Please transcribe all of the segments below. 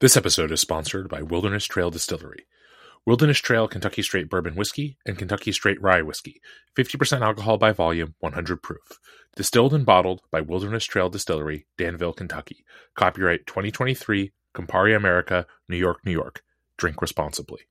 This episode is sponsored by Wilderness Trail Distillery. Wilderness Trail Kentucky Straight Bourbon Whiskey and Kentucky Straight Rye Whiskey. 50% alcohol by volume, 100 proof. Distilled and bottled by Wilderness Trail Distillery, Danville, Kentucky. Copyright 2023, Campari America, New York, New York. Drink responsibly.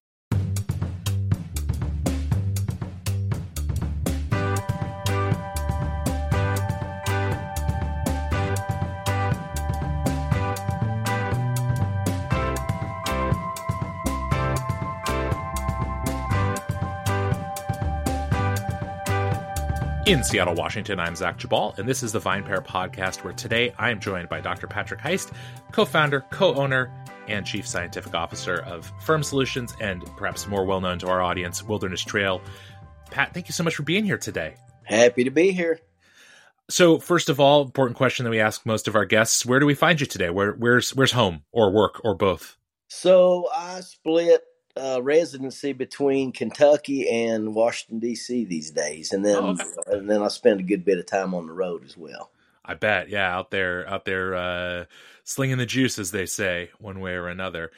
In Seattle, Washington, I'm Zach Geballe, and this is the VinePair podcast, where today I am joined by Dr. Patrick Heist, co founder, co owner, and chief scientific officer of Ferm Solutions, and perhaps more well known to our audience, Wilderness Trail. Pat, thank you so much for being here today. Happy to be here. So, first of all, important question that we ask most of our guests: Where do we find you today? Where, where's where's home or work or both? So I split uh, residency between Kentucky and Washington D.C. these days, and then oh, okay. and then I spend a good bit of time on the road as well. I bet, yeah, out there, out there, uh, slinging the juice, as they say, one way or another.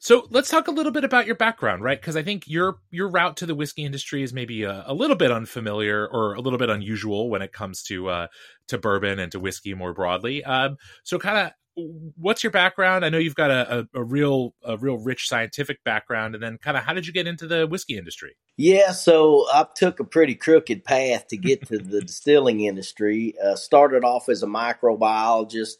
So let's talk a little bit about your background, right? Because I think your your route to the whiskey industry is maybe a, a, little bit unfamiliar or a little bit unusual when it comes to uh, to bourbon and to whiskey more broadly. Um, so, kind of what's your background? I know you've got a, a, a, real a real rich scientific background, and then kind of how did you get into the whiskey industry? Yeah, so I took a pretty crooked path to get to the distilling industry. Uh, started off as a microbiologist,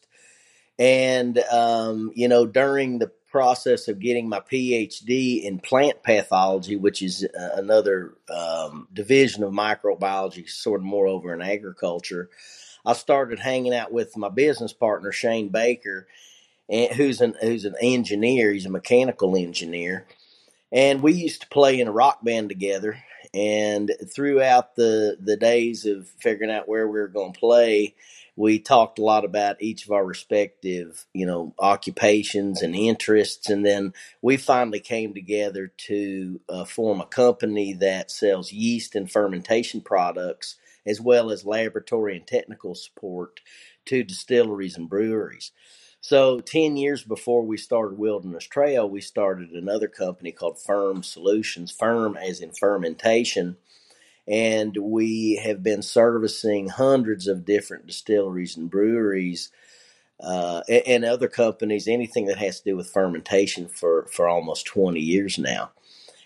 and um, you know during the process of getting my PhD in plant pathology, which is uh, another um, division of microbiology, sort of more over in agriculture. I started hanging out with my business partner Shane Baker, who's an who's an engineer. He's a mechanical engineer, and we used to play in a rock band together. And throughout the the days of figuring out where we were going to play, we talked a lot about each of our respective, you know, occupations and interests, and then we finally came together to uh, form a company that sells yeast and fermentation products as well as laboratory and technical support to distilleries and breweries. So, 10 years before we started Wilderness Trail, we started another company called Ferm Solutions, ferm as in fermentation. And we have been servicing hundreds of different distilleries and breweries uh, and, and other companies, anything that has to do with fermentation for, for almost 20 years now.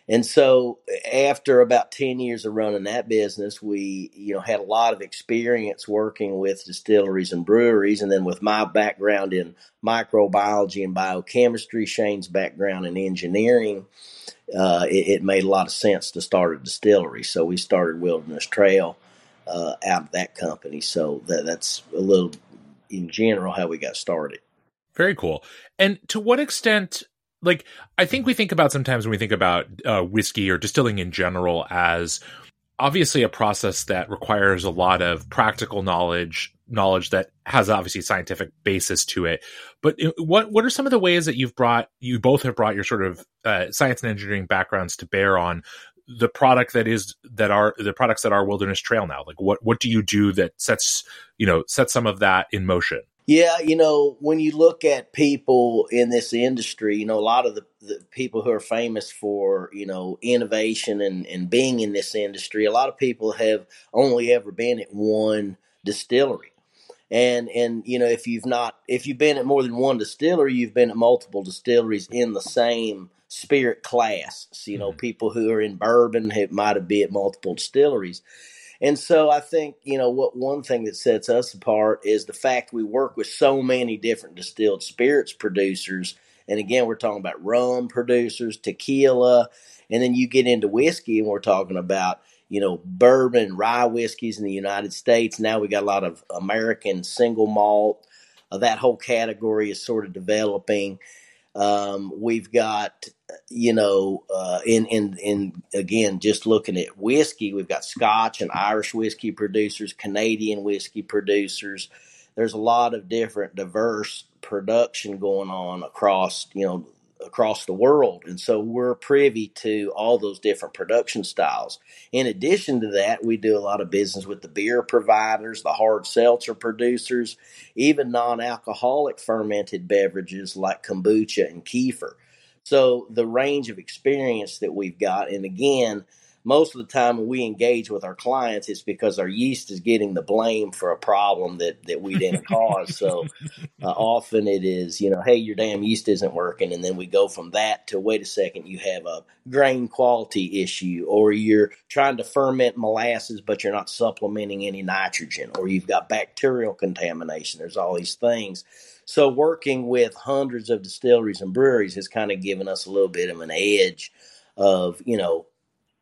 And so after about 10 years of running that business, we, you know, had a lot of experience working with distilleries and breweries. And then with my background in microbiology and biochemistry, Shane's background in engineering, uh, it, it, made a lot of sense to start a distillery. So we started Wilderness Trail uh, out of that company. So that, that's a little in general how we got started. Very cool. And to what extent like I think we think about sometimes when we think about uh, whiskey or distilling in general as obviously a process that requires a lot of practical knowledge knowledge that has obviously scientific basis to it. But what what are some of the ways that you've brought you both have brought your sort of uh, science and engineering backgrounds to bear on the product that is that are the products that are wilderness trail now? Like what what do you do that sets you know sets some of that in motion yeah, you know, when you look at people in this industry, you know, a lot of the, the people who are famous for, you know, innovation and, and being in this industry, a lot of people have only ever been at one distillery. And and you know, if you've not if you've been at more than one distillery, you've been at multiple distilleries in the same spirit class. So, you know, mm-hmm. people who are in bourbon have, might have been at multiple distilleries. And so I think, you know, what one thing that sets us apart is the fact we work with so many different distilled spirits producers. And again, we're talking about rum producers, tequila, and then you get into whiskey and we're talking about, you know, bourbon, rye whiskeys in the United States. Now we got a lot of American single malt. Uh, that whole category is sort of developing. Um, we've got, you know, uh, in in in again, just looking at whiskey, we've got Scotch and Irish whiskey producers, Canadian whiskey producers. There's a lot of different diverse production going on across, you know, across the world. And so we're privy to all those different production styles. In addition to that, we do a lot of business with the beer providers, the hard seltzer producers, even non alcoholic fermented beverages like kombucha and kefir. So the range of experience that we've got, and again, most of the time when we engage with our clients, it's because our yeast is getting the blame for a problem that, that we didn't cause. So uh, often it is, you know, hey, your damn yeast isn't working. And then we go from that to, wait a second, you have a grain quality issue, or you're trying to ferment molasses, but you're not supplementing any nitrogen, or you've got bacterial contamination. There's all these things. So working with hundreds of distilleries and breweries has kind of given us a little bit of an edge of, you know,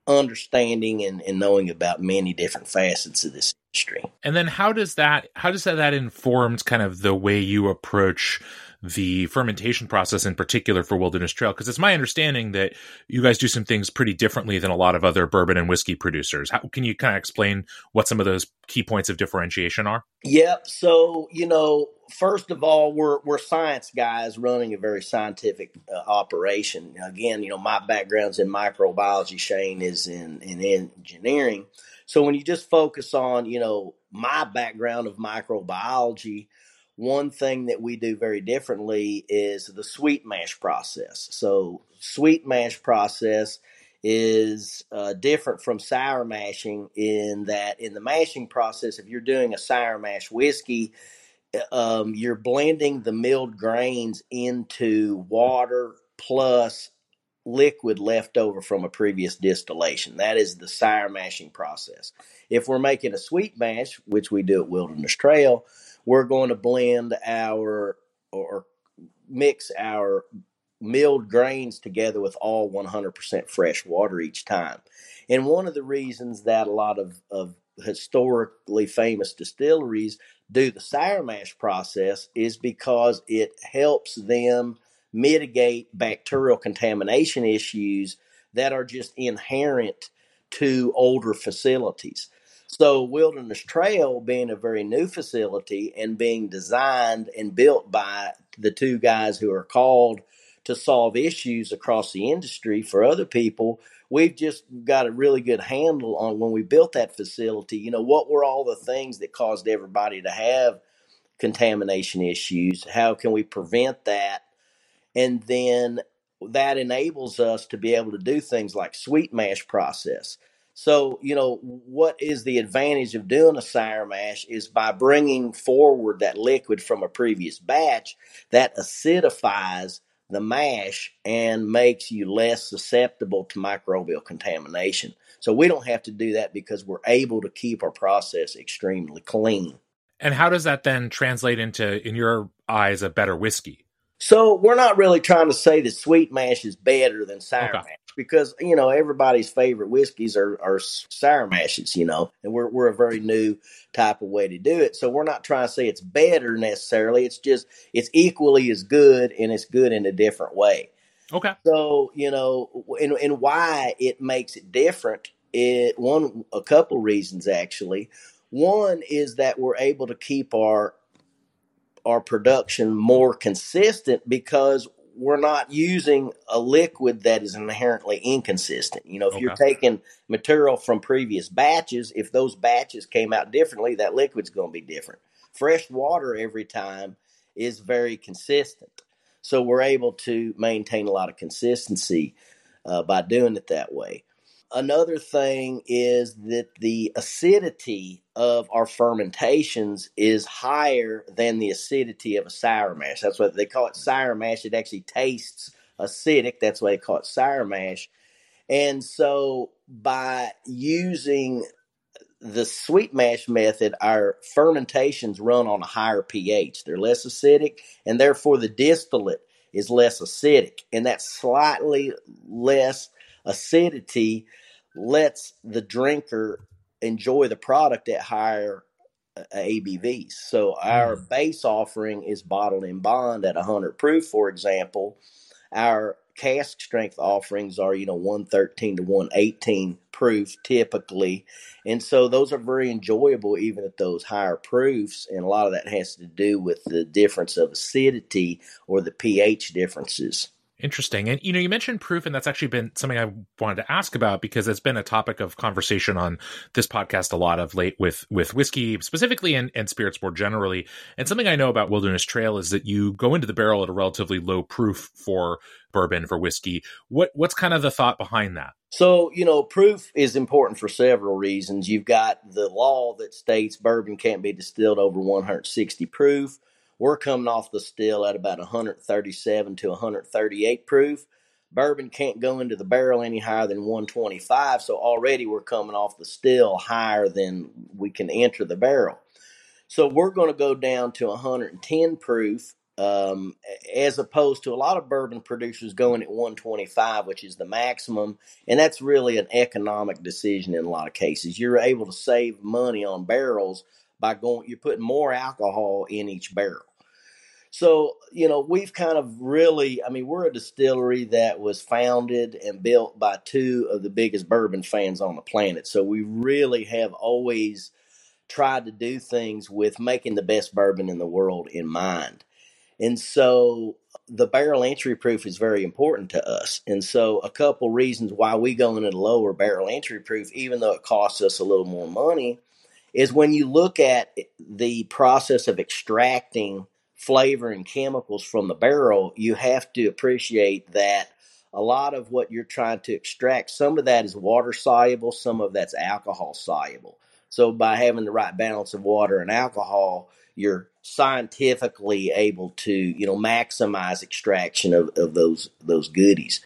understanding and, and knowing about many different facets of this industry. And then how does that how does that, that informs kind of the way you approach the fermentation process in particular for Wilderness Trail? Because it's my understanding that you guys do some things pretty differently than a lot of other bourbon and whiskey producers. How can you kind of explain what some of those key points of differentiation are? Yep. So, you know, first of all, we're we're science guys running a very scientific uh, operation. Again, you know, my background's in microbiology. Shane is in in engineering. So when you just focus on, you know, my background of microbiology, one thing that we do very differently is the sweet mash process. So, sweet mash process is uh, different from sour mashing in that in the mashing process, if you're doing a sour mash whiskey, uh, um, you're blending the milled grains into water plus liquid left over from a previous distillation. That is the sour mashing process. If we're making a sweet mash, which we do at Wilderness Trail, we're going to blend our or mix our milled grains together with all 100% fresh water each time. And one of the reasons that a lot of, of historically famous distilleries do the sour mash process is because it helps them mitigate bacterial contamination issues that are just inherent to older facilities. So, Wilderness Trail being a very new facility and being designed and built by the two guys who are called to solve issues across the industry for other people, we've just got a really good handle on when we built that facility. You know, what were all the things that caused everybody to have contamination issues? How can we prevent that? And then that enables us to be able to do things like sweet mash process. So, you know, what is the advantage of doing a sour mash is by bringing forward that liquid from a previous batch that acidifies the mash and makes you less susceptible to microbial contamination. So we don't have to do that because we're able to keep our process extremely clean. And how does that then translate into, in your eyes, a better whiskey? So we're not really trying to say that sweet mash is better than sour okay. mash because you know everybody's favorite whiskeys are, are sour mashes, you know, and we're we're a very new type of way to do it. So we're not trying to say it's better necessarily. It's just it's equally as good and it's good in a different way. Okay. So you know, and and why it makes it different. It one a couple reasons actually. One is that we're able to keep our our production more consistent because we're not using a liquid that is inherently inconsistent. You know, if okay. you're taking material from previous batches, if those batches came out differently, that liquid's going to be different. Fresh water every time is very consistent. So we're able to maintain a lot of consistency uh, by doing it that way. Another thing is that the acidity of our fermentations is higher than the acidity of a sour mash. That's what they call it sour mash. It actually tastes acidic. That's why they call it sour mash. And so by using the sweet mash method, our fermentations run on a higher pH. They're less acidic, and therefore the distillate is less acidic. And that's slightly less acidity lets the drinker enjoy the product at higher uh, ABVs. So our mm. base offering is bottled in bond at 100 proof, for example. Our cask strength offerings are, you know, 113 to 118 proof typically. And so those are very enjoyable even at those higher proofs. And a lot of that has to do with the difference of acidity or the pH differences. Interesting. And you know, you mentioned proof, and that's actually been something I wanted to ask about because it's been a topic of conversation on this podcast a lot of late with with whiskey specifically and, and spirits more generally. And something I know about Wilderness Trail is that you go into the barrel at a relatively low proof for bourbon for whiskey. What what's kind of the thought behind that? So, you know, proof is important for several reasons. You've got the law that states bourbon can't be distilled over 160 proof. We're coming off the still at about 137 to 138 proof. Bourbon can't go into the barrel any higher than 125, so already we're coming off the still higher than we can enter the barrel. So we're going to go down to 110 proof, um, as opposed to a lot of bourbon producers going at 125, which is the maximum, and that's really an economic decision in a lot of cases. You're able to save money on barrels by going, you're putting more alcohol in each barrel. So, you know, we've kind of really, I mean, we're a distillery that was founded and built by two of the biggest bourbon fans on the planet. So we really have always tried to do things with making the best bourbon in the world in mind. And so the barrel entry proof is very important to us. And so a couple reasons why we go in at a lower barrel entry proof, even though it costs us a little more money, is when you look at the process of extracting flavor and chemicals from the barrel, you have to appreciate that a lot of what you're trying to extract, some of that is water soluble, some of that's alcohol soluble. So by having the right balance of water and alcohol, you're scientifically able to, you know, maximize extraction of, of those those goodies.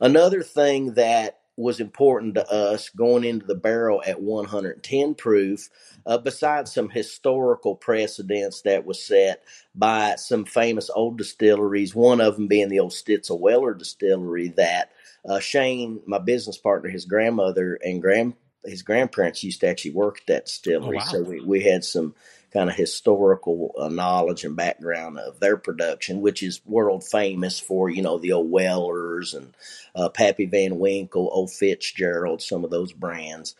Another thing that was important to us going into the barrel at 110 proof, uh, besides some historical precedents that was set by some famous old distilleries, one of them being the old Stitzel Weller distillery that uh, Shane, my business partner, his grandmother and grand his grandparents used to actually work at that distillery. Oh, wow. So we, we had some kind of historical uh, knowledge and background of their production, which is world famous for you know the old Wellers and uh, Pappy Van Winkle, Old Fitzgerald, some of those brands.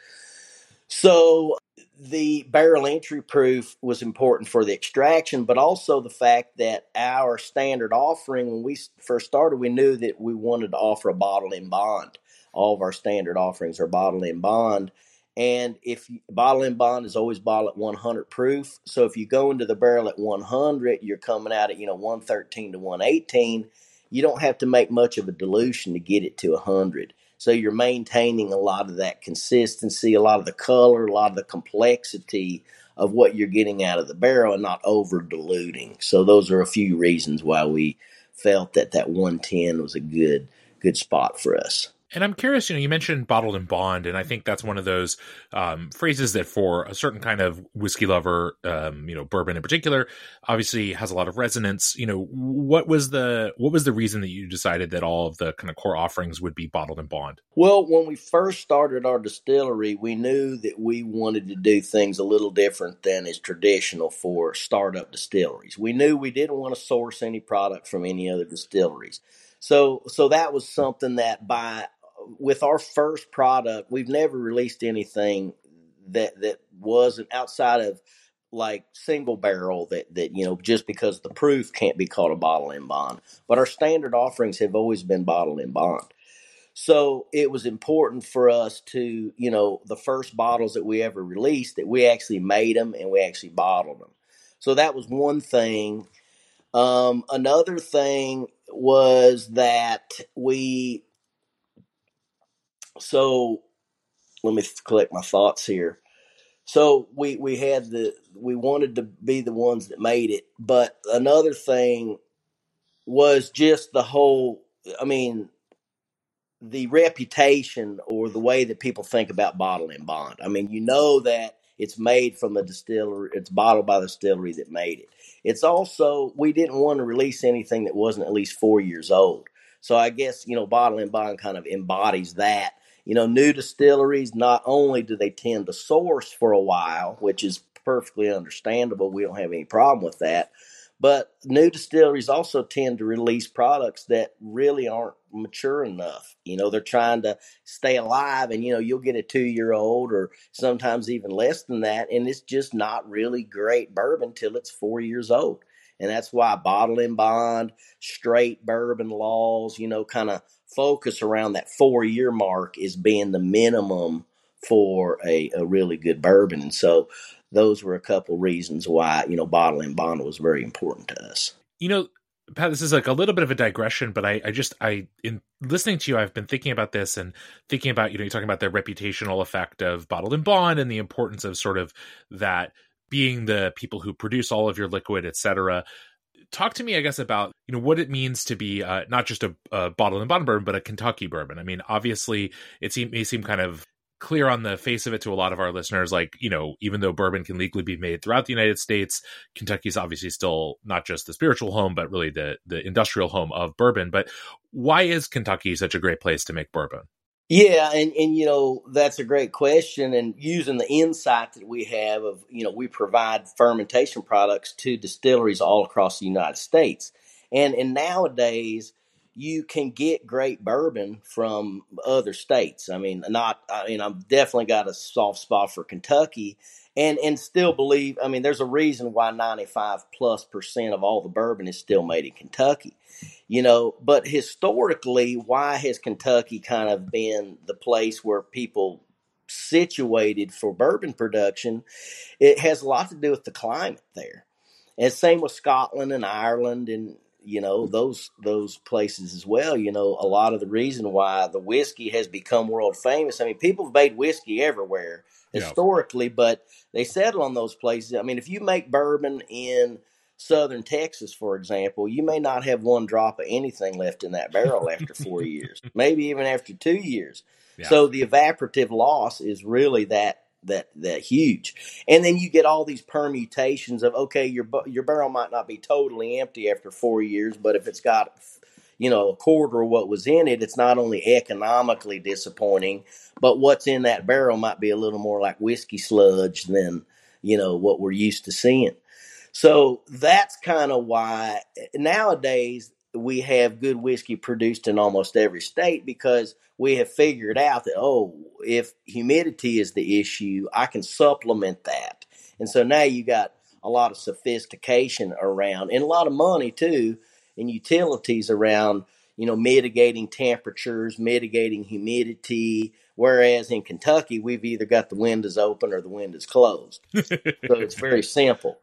So the barrel entry proof was important for the extraction, but also the fact that our standard offering, when we first started, we knew that we wanted to offer a bottle in bond. All of our standard offerings are bottle in bond. And if bottle in bond is always bottle at 100 proof. So if you go into the barrel at 100, you're coming out at, you know, 113 to 118. You don't have to make much of a dilution to get it to 100. So you're maintaining a lot of that consistency, a lot of the color, a lot of the complexity of what you're getting out of the barrel and not over diluting. So those are a few reasons why we felt that that 110 was a good good spot for us. And I'm curious, you know, you mentioned bottled in bond, and I think that's one of those um, phrases that for a certain kind of whiskey lover, um, you know, bourbon in particular, obviously has a lot of resonance. You know, what was the what was the reason that you decided that all of the kind of core offerings would be bottled in bond? Well, when we first started our distillery, we knew that we wanted to do things a little different than is traditional for startup distilleries. We knew we didn't want to source any product from any other distilleries. So so that was something that by with our first product, we've never released anything that that wasn't outside of like single barrel that that you know just because the proof can't be called a bottle in bond. But our standard offerings have always been bottle in bond. So it was important for us to, you know, the first bottles that we ever released that we actually made them and we actually bottled them. So that was one thing. Um, another thing was that we so let me collect my thoughts here. So we we had the we wanted to be the ones that made it, but another thing was just the whole. I mean, the reputation or the way that people think about bottle and bond. I mean, you know that it's made from a distillery, it's bottled by the distillery that made it. It's also we didn't want to release anything that wasn't at least four years old. So I guess you know, bottle and bond kind of embodies that you know, new distilleries, not only do they tend to source for a while, which is perfectly understandable, we don't have any problem with that, but new distilleries also tend to release products that really aren't mature enough. You know, they're trying to stay alive, and you know, you'll get a two year old or sometimes even less than that, and it's just not really great bourbon till it's four years old. And that's why bottle and bond, straight bourbon laws, you know, kind of focus around that four year mark is being the minimum for a, a really good bourbon. And so those were a couple reasons why, you know, bottle and bond was very important to us. You know, Pat, this is like a little bit of a digression, but I, I just I in listening to you, I've been thinking about this and thinking about, you know, you're talking about the reputational effect of bottled and bond and the importance of sort of that being the people who produce all of your liquid, et cetera. Talk to me, I guess, about you know what it means to be uh, not just a, a bottled and bond bourbon, but a Kentucky bourbon. I mean, obviously, it seem, may seem kind of clear on the face of it to a lot of our listeners like you know even though bourbon can legally be made throughout the united states kentucky's obviously still not just the spiritual home but really the the industrial home of bourbon but why is kentucky such a great place to make bourbon yeah, and and you know that's a great question. And using the insight that we have of you know we provide fermentation products to distilleries all across the United States, and and nowadays you can get great bourbon from other states. I mean, not I mean I've definitely got a soft spot for Kentucky, and and still believe. I mean, there's a reason why 95 plus percent of all the bourbon is still made in Kentucky you know, but historically, why has Kentucky kind of been the place where people situated for bourbon production? It has a lot to do with the climate there. And same with Scotland and Ireland and you know those those places as well you know a lot of the reason why the whiskey has become world famous i mean people have made whiskey everywhere historically yeah. but they settle on those places i mean if you make bourbon in southern Texas, for example, you may not have one drop of anything left in that barrel after four years, maybe even after two years. Yeah. So the evaporative loss is really that that that huge. And then you get all these permutations of okay, your your barrel might not be totally empty after four years, but if it's got you know a quarter of what was in it, it's not only economically disappointing, but what's in that barrel might be a little more like whiskey sludge than you know what we're used to seeing. So that's kind of why nowadays we have good whiskey produced in almost every state because we have figured out that, oh, if humidity is the issue, I can supplement that. And so now you got a lot of sophistication around and a lot of money too and utilities around you know mitigating temperatures mitigating humidity whereas in kentucky we've either got the windows open or the windows closed so it's very simple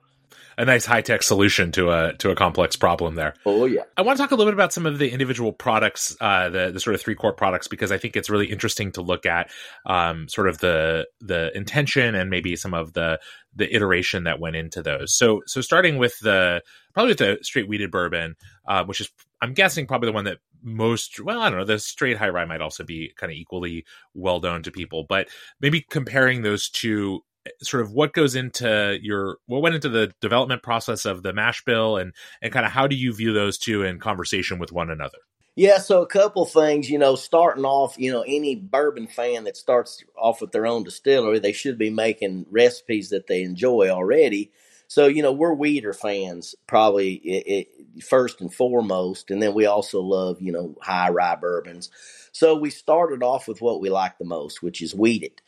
a nice high tech solution to a to a complex problem there. Oh yeah. I want to talk a little bit about some of the individual products, uh, the the sort of three core products, because I think it's really interesting to look at um, sort of the the intention and maybe some of the the iteration that went into those. So so starting with the probably with the straight wheated bourbon, uh, which is I'm guessing probably the one that most well i don't know the straight high rye might also be kind of equally well known to people but maybe comparing those two sort of what goes into your what went into the development process of the mash bill and and kind of how do you view those two in conversation with one another yeah, so a couple things, you know, starting off, you know, any bourbon fan that starts off with their own distillery, they should be making recipes that they enjoy already. So, you know, we're Wheater fans, probably it, it, first and foremost, and then we also love, you know, high rye bourbons. So we started off with what we like the most, which is wheated.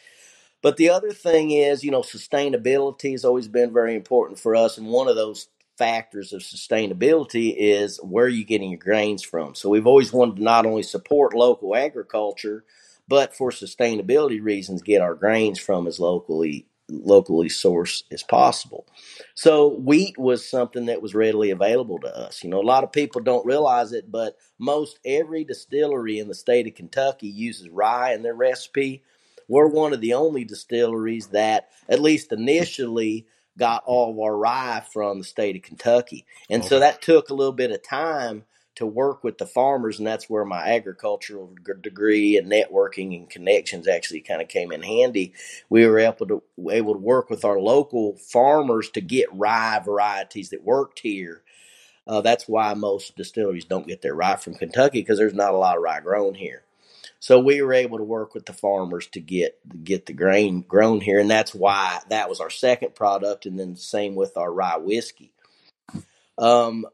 But the other thing is, you know, sustainability has always been very important for us. And one of those factors of sustainability is where are you getting your grains from? So we've always wanted to not only support local agriculture, but for sustainability reasons, get our grains from as locally locally sourced as possible. So wheat was something that was readily available to us. You know, a lot of people don't realize it, but most every distillery in the state of Kentucky uses rye in their recipe we're one of the only distilleries that, at least initially, got all of our rye from the state of Kentucky. And okay. so that took a little bit of time to work with the farmers, and that's where my agricultural degree and networking and connections actually kind of came in handy. We were able to able to work with our local farmers to get rye varieties that worked here. Uh, that's why most distilleries don't get their rye from Kentucky because there's not a lot of rye grown here. So we were able to work with the farmers to get get the grain grown here, and that's why that was our second product, and then same with our rye whiskey. Um,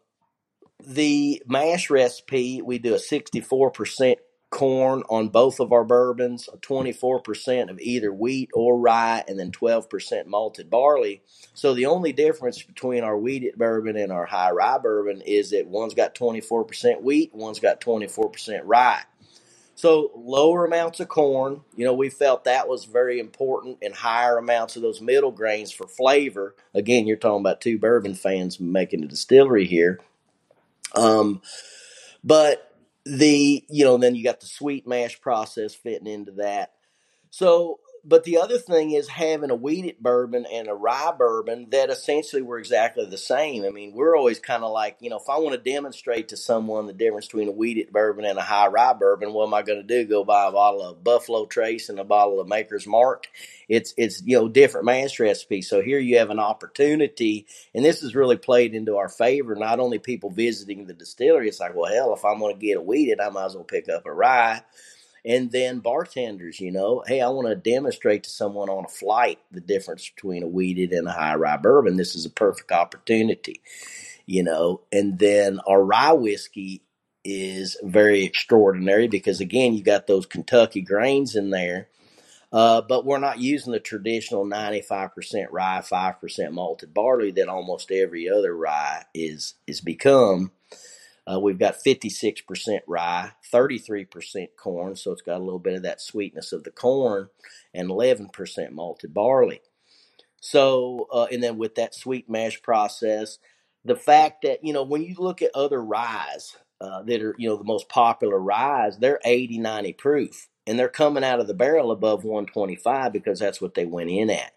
the mash recipe we do a sixty four percent corn on both of our bourbons, 24% of either wheat or rye, and then 12% malted barley. So the only difference between our wheated bourbon and our high rye bourbon is that one's got 24% wheat, one's got 24% rye. So lower amounts of corn, you know, we felt that was very important, and higher amounts of those middle grains for flavor. Again, you're talking about two bourbon fans making a distillery here. Um, but the you know then you got the sweet mash process fitting into that. So but the other thing is having a wheated bourbon and a rye bourbon that essentially were exactly the same. I mean, we're always kind of like, you know, if I want to demonstrate to someone the difference between a wheated bourbon and a high rye bourbon, what am I going to do? Go buy a bottle of Buffalo Trace and a bottle of Maker's Mark. It's it's you know different mash recipes. So here you have an opportunity, and this has really played into our favor. Not only people visiting the distillery, it's like, well, hell, if I'm going to get a wheated, I might as well pick up a rye and then bartenders, you know, hey, I want to demonstrate to someone on a flight the difference between a wheated and a high rye bourbon. This is a perfect opportunity, you know. And then our rye whiskey is very extraordinary because again, you got those Kentucky grains in there. Uh, but we're not using the traditional 95% rye, 5% malted barley that almost every other rye is is become. Uh, we've got 56% rye, 33% corn, so it's got a little bit of that sweetness of the corn, and 11% malted barley. So, uh, and then with that sweet mash process, the fact that, you know, when you look at other ryes uh, that are, you know, the most popular ryes, they're 80, 90 proof, and they're coming out of the barrel above 125 because that's what they went in at.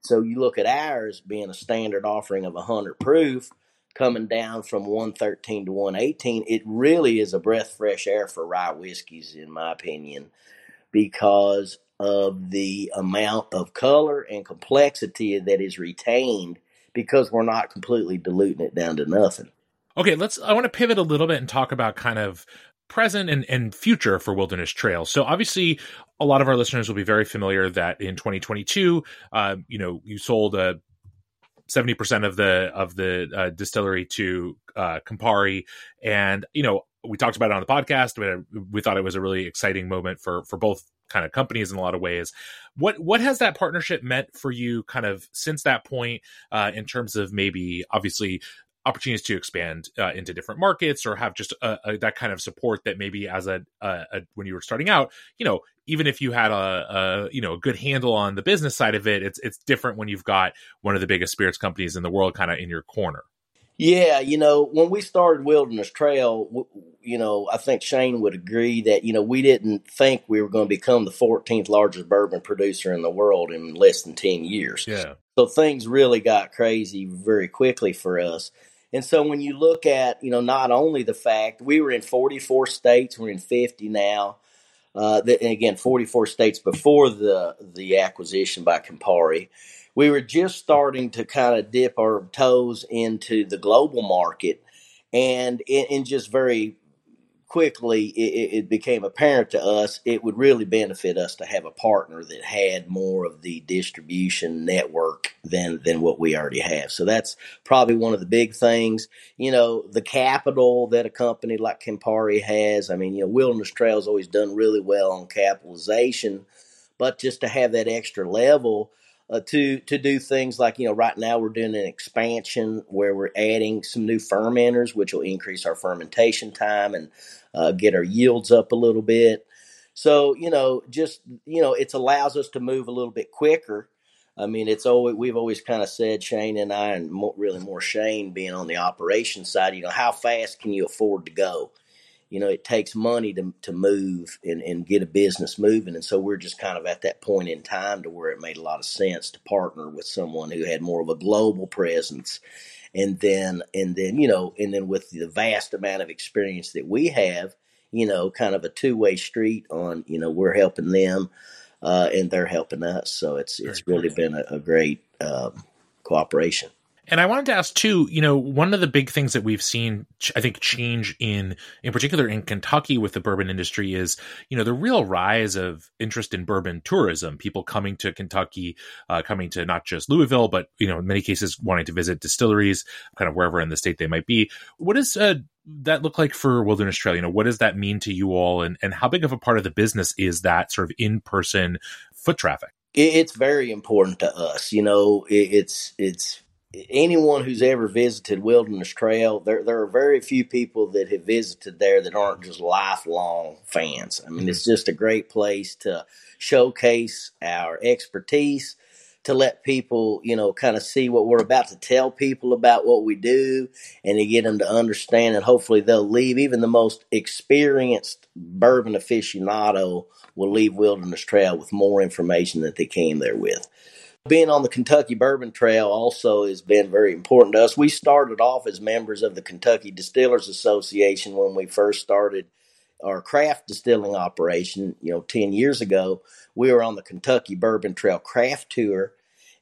So you look at ours being a standard offering of 100 proof, coming down from 113 to 118, it really is a breath fresh air for rye whiskeys, in my opinion, because of the amount of color and complexity that is retained because we're not completely diluting it down to nothing. Okay, let's. I want to pivot a little bit and talk about kind of present and, and future for Wilderness Trail. So obviously, a lot of our listeners will be very familiar that in 2022, uh, you know, you sold a seventy percent of the of the uh, distillery to uh, Campari, and you know we talked about it on the podcast. But we thought it was a really exciting moment for for both kind of companies in a lot of ways. What what has that partnership meant for you, kind of since that point, uh, in terms of maybe obviously opportunities to expand uh, into different markets or have just a, a, that kind of support that maybe as a, a, when you were starting out, you know, even if you had a, you know a good handle on the business side of it, it's it's different when you've got one of the biggest spirits companies in the world kind of in your corner. Yeah, you know, when we started Wilderness Trail, you know, I think Shane would agree that, you know, we didn't think we were going to become the 14th largest bourbon producer in the world in less than 10 years. Yeah. So things really got crazy very quickly for us. And so when you look at, you know, not only the fact we were in 44 states, we're in 50 now. Uh, and again, 44 states before the the acquisition by Campari. We were just starting to kind of dip our toes into the global market, and in, in just very quickly it, it, became apparent to us it would really benefit us to have a partner that had more of the distribution network than than what we already have. So that's probably one of the big things. You know, the capital that a company like Campari has. I mean, you know, Wilderness Trail's always done really well on capitalization, but just to have that extra level uh, to to do things like you know right now we're doing an expansion where we're adding some new fermenters which will increase our fermentation time and uh, get our yields up a little bit. So you know just you know it allows us to move a little bit quicker. I mean it's always we've always kind of said shane and i and more, really more shane being on the operation side you know how fast can you afford to go you know, it takes money to to move and, and get a business moving. And so we're just kind of at that point in time to where it made a lot of sense to partner with someone who had more of a global presence. And then and then, you know, and then with the vast amount of experience that we have, you know, kind of a two way street on, you know, we're helping them uh, and they're helping us. So it's it's really been a, a great um, cooperation. And I wanted to ask too, you know, one of the big things that we've seen, I think, change in, in particular in Kentucky with the bourbon industry is, you know, the real rise of interest in bourbon tourism. People coming to Kentucky, uh, coming to not just Louisville, but you know, in many cases, wanting to visit distilleries, kind of wherever in the state they might be. What does uh, that look like for Wilderness Trail? You know, what does that mean to you all, and and how big of a part of the business is that sort of in person foot traffic? It's very important to us. You know, it's it's anyone who's ever visited Wilderness Trail, there there are very few people that have visited there that aren't just lifelong fans. I mean, mm-hmm. it's just a great place to showcase our expertise, to let people, you know, kind of see what we're about to tell people about what we do, and to get them to understand, and hopefully they'll leave. Even the most experienced bourbon aficionado will leave Wilderness Trail with more information that they came there with being on the Kentucky Bourbon Trail also has been very important to us. We started off as members of the Kentucky Distillers Association when we first started our craft distilling operation, you know, 10 years ago. We were on the Kentucky Bourbon Trail craft tour.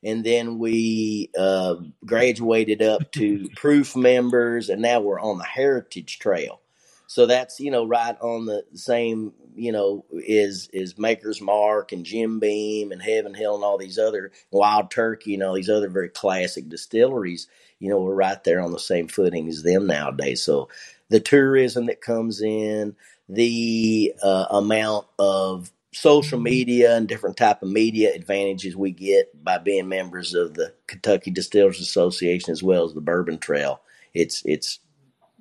And then we uh, graduated up to proof members, and now we're on the Heritage Trail. So that's you know right on the same you know is is Maker's Mark and Jim Beam and Heaven Hill and all these other Wild Turkey and all these other very classic distilleries. You know we're right there on the same footing as them nowadays. So the tourism that comes in, the uh, amount of social media and different type of media advantages we get by being members of the Kentucky Distillers Association as well as the Bourbon Trail. It's it's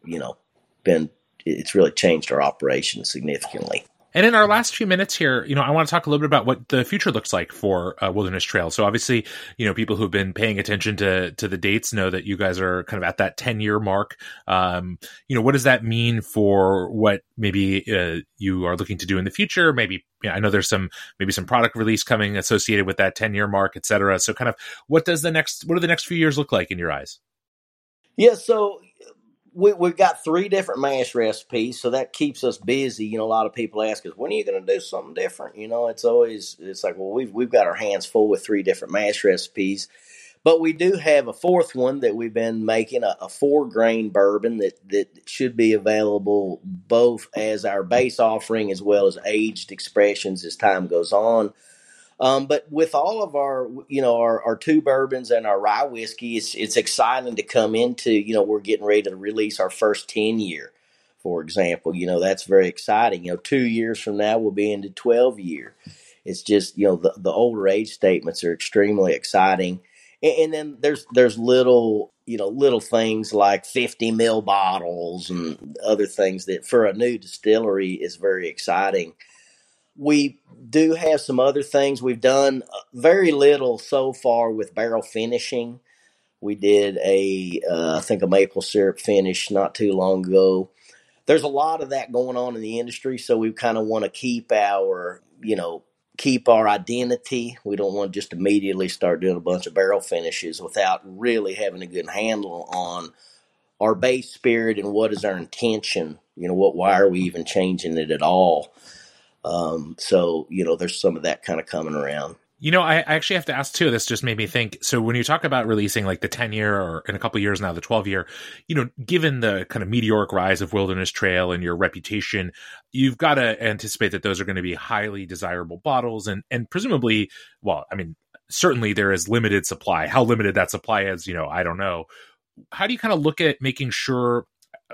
you know been it's really changed our operation significantly. And in our last few minutes here, you know, I want to talk a little bit about what the future looks like for uh, Wilderness Trail. So obviously, you know, people who've been paying attention to to the dates know that you guys are kind of at that ten year mark. Um, you know, what does that mean for what maybe uh, you are looking to do in the future? Maybe you know, I know there's some maybe some product release coming associated with that ten year mark, et cetera. So, kind of, what does the next what do the next few years look like in your eyes? Yeah, so we, we've got three different mash recipes, so that keeps us busy. You know, a lot of people ask us, when are you going to do something different? You know, it's always, it's like, well, we've, we've got our hands full with three different mash recipes. But we do have a fourth one that we've been making a, a four grain bourbon that, that should be available both as our base offering as well as aged expressions as time goes on. Um, but with all of our, you know, our, our two bourbons and our rye whiskey, it's it's exciting to come into. You know, we're getting ready to release our first ten year, for example. You know, that's very exciting. You know, two years from now we'll be into twelve year. It's just you know the the older age statements are extremely exciting, and, and then there's there's little you know little things like 50 mil bottles and other things that for a new distillery is very exciting we do have some other things. We've done uh, very little so far with barrel finishing. We did a, uh, I think, a maple syrup finish not too long ago. There's a lot of that going on in the industry, so we kind of want to keep our, you know, keep our identity. We don't want to just immediately start doing a bunch of barrel finishes without really having a good handle on our base spirit and what is our intention. You know, what why are we even changing it at all? Um, so you know, there's some of that kind of coming around. You know, I, actually have to ask too. This just made me think. So when you talk about releasing like the 10 year or in a couple years now, the 12 year, you know, given the kind of meteoric rise of Wilderness Trail and your reputation, you've got to anticipate that those are going to be highly desirable bottles and, and presumably, well, I mean, certainly there is limited supply. How limited that supply is, you know, I don't know. How do you kind of look at making sure,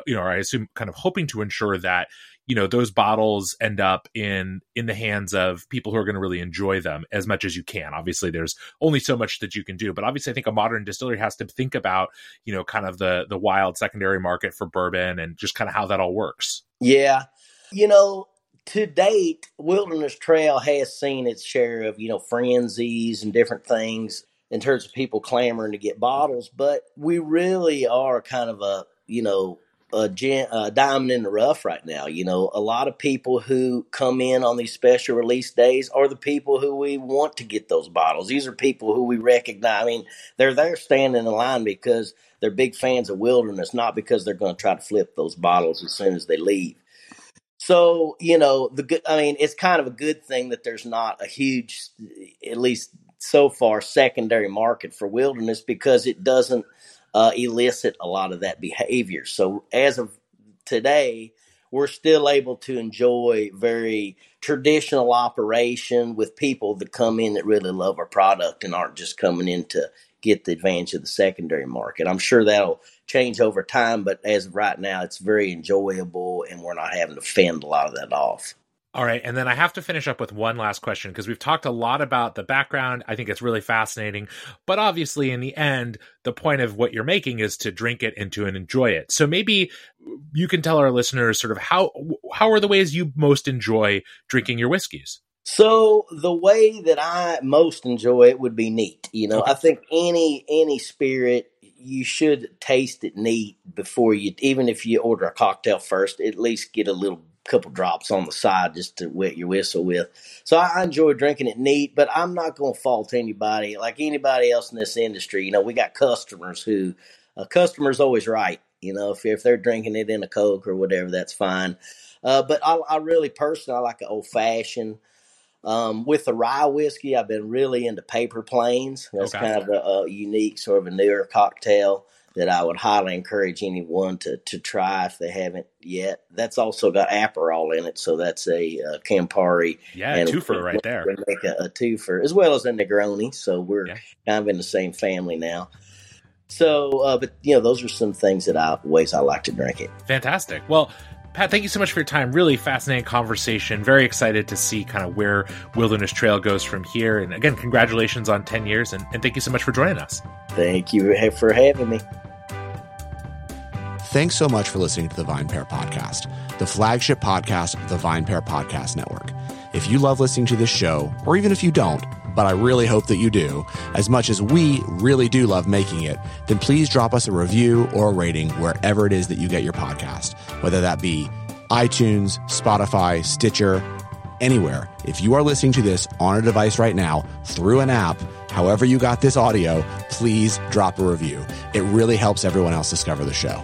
you know, I assume kind of hoping to ensure that you know those bottles end up in in the hands of people who are going to really enjoy them as much as you can. Obviously there's only so much that you can do but obviously i think a modern distillery has to think about you know kind of the the wild secondary market for bourbon and just kind of how that all works. Yeah. You know to date wilderness trail has seen its share of you know frenzies and different things in terms of people clamoring to get bottles but we really are kind of a you know a, a diamond in the rough right now. You know, a lot of people who come in on these special release days are the people who we want to get those bottles. These are people who we recognize. I mean, they're there standing in line because they're big fans of Wilderness, not because they're going to try to flip those bottles as soon as they leave. So, you know, the good, I mean, it's kind of a good thing that there's not a huge, at least so far, secondary market for Wilderness because it doesn't uh, elicit a lot of that behavior. So as of today, we're still able to enjoy very traditional operation with people that come in that really love our product and aren't just coming in to get the advantage of the secondary market. I'm sure that'll change over time, but as of right now, it's very enjoyable and we're not having to fend a lot of that off. All right. And then I have to finish up with one last question because we've talked a lot about the background. I think it's really fascinating. But obviously, in the end, the point of what you're making is to drink it and to enjoy it. So maybe you can tell our listeners sort of how how are the ways you most enjoy drinking your whiskeys? So the way that I most enjoy it would be neat. You know, okay. I think any any spirit you should taste it neat before you even if you order a cocktail first, at least get a little couple drops on the side just to wet your whistle with. So I enjoy drinking it neat, but I'm not going to fault anybody like anybody else in this industry. You know, we got customers who a customer's always right. You know, if if they're drinking it in a Coke or whatever, that's fine. Uh, but I, I, really personally I like an old fashioned. Um, with the rye whiskey, I've been really into paper planes. That's okay. kind of a, a, unique, sort of a newer cocktail that I would highly encourage anyone to to try if they haven't yet. That's also got Aperol in it, so that's a, a Campari. Yeah, and twofer a, right there. Make a, a twofer as well as a Negroni. So we're yeah. kind of in the same family now. So, uh, but you know, those are some things that I ways I like to drink it. Fantastic. Well. Pat, thank you so much for your time. Really fascinating conversation. Very excited to see kind of where Wilderness Trail goes from here. And again, congratulations on 10 years and, and thank you so much for joining us. Thank you for having me. Thanks so much for listening to the VinePair Podcast, the flagship podcast of the VinePair Podcast Network. If you love listening to this show, or even if you don't, but I really hope that you do, as much as we really do love making it, then please drop us a review or a rating wherever it is that you get your podcast, whether that be iTunes, Spotify, Stitcher, anywhere. If you are listening to this on a device right now through an app, however you got this audio, please drop a review. It really helps everyone else discover the show.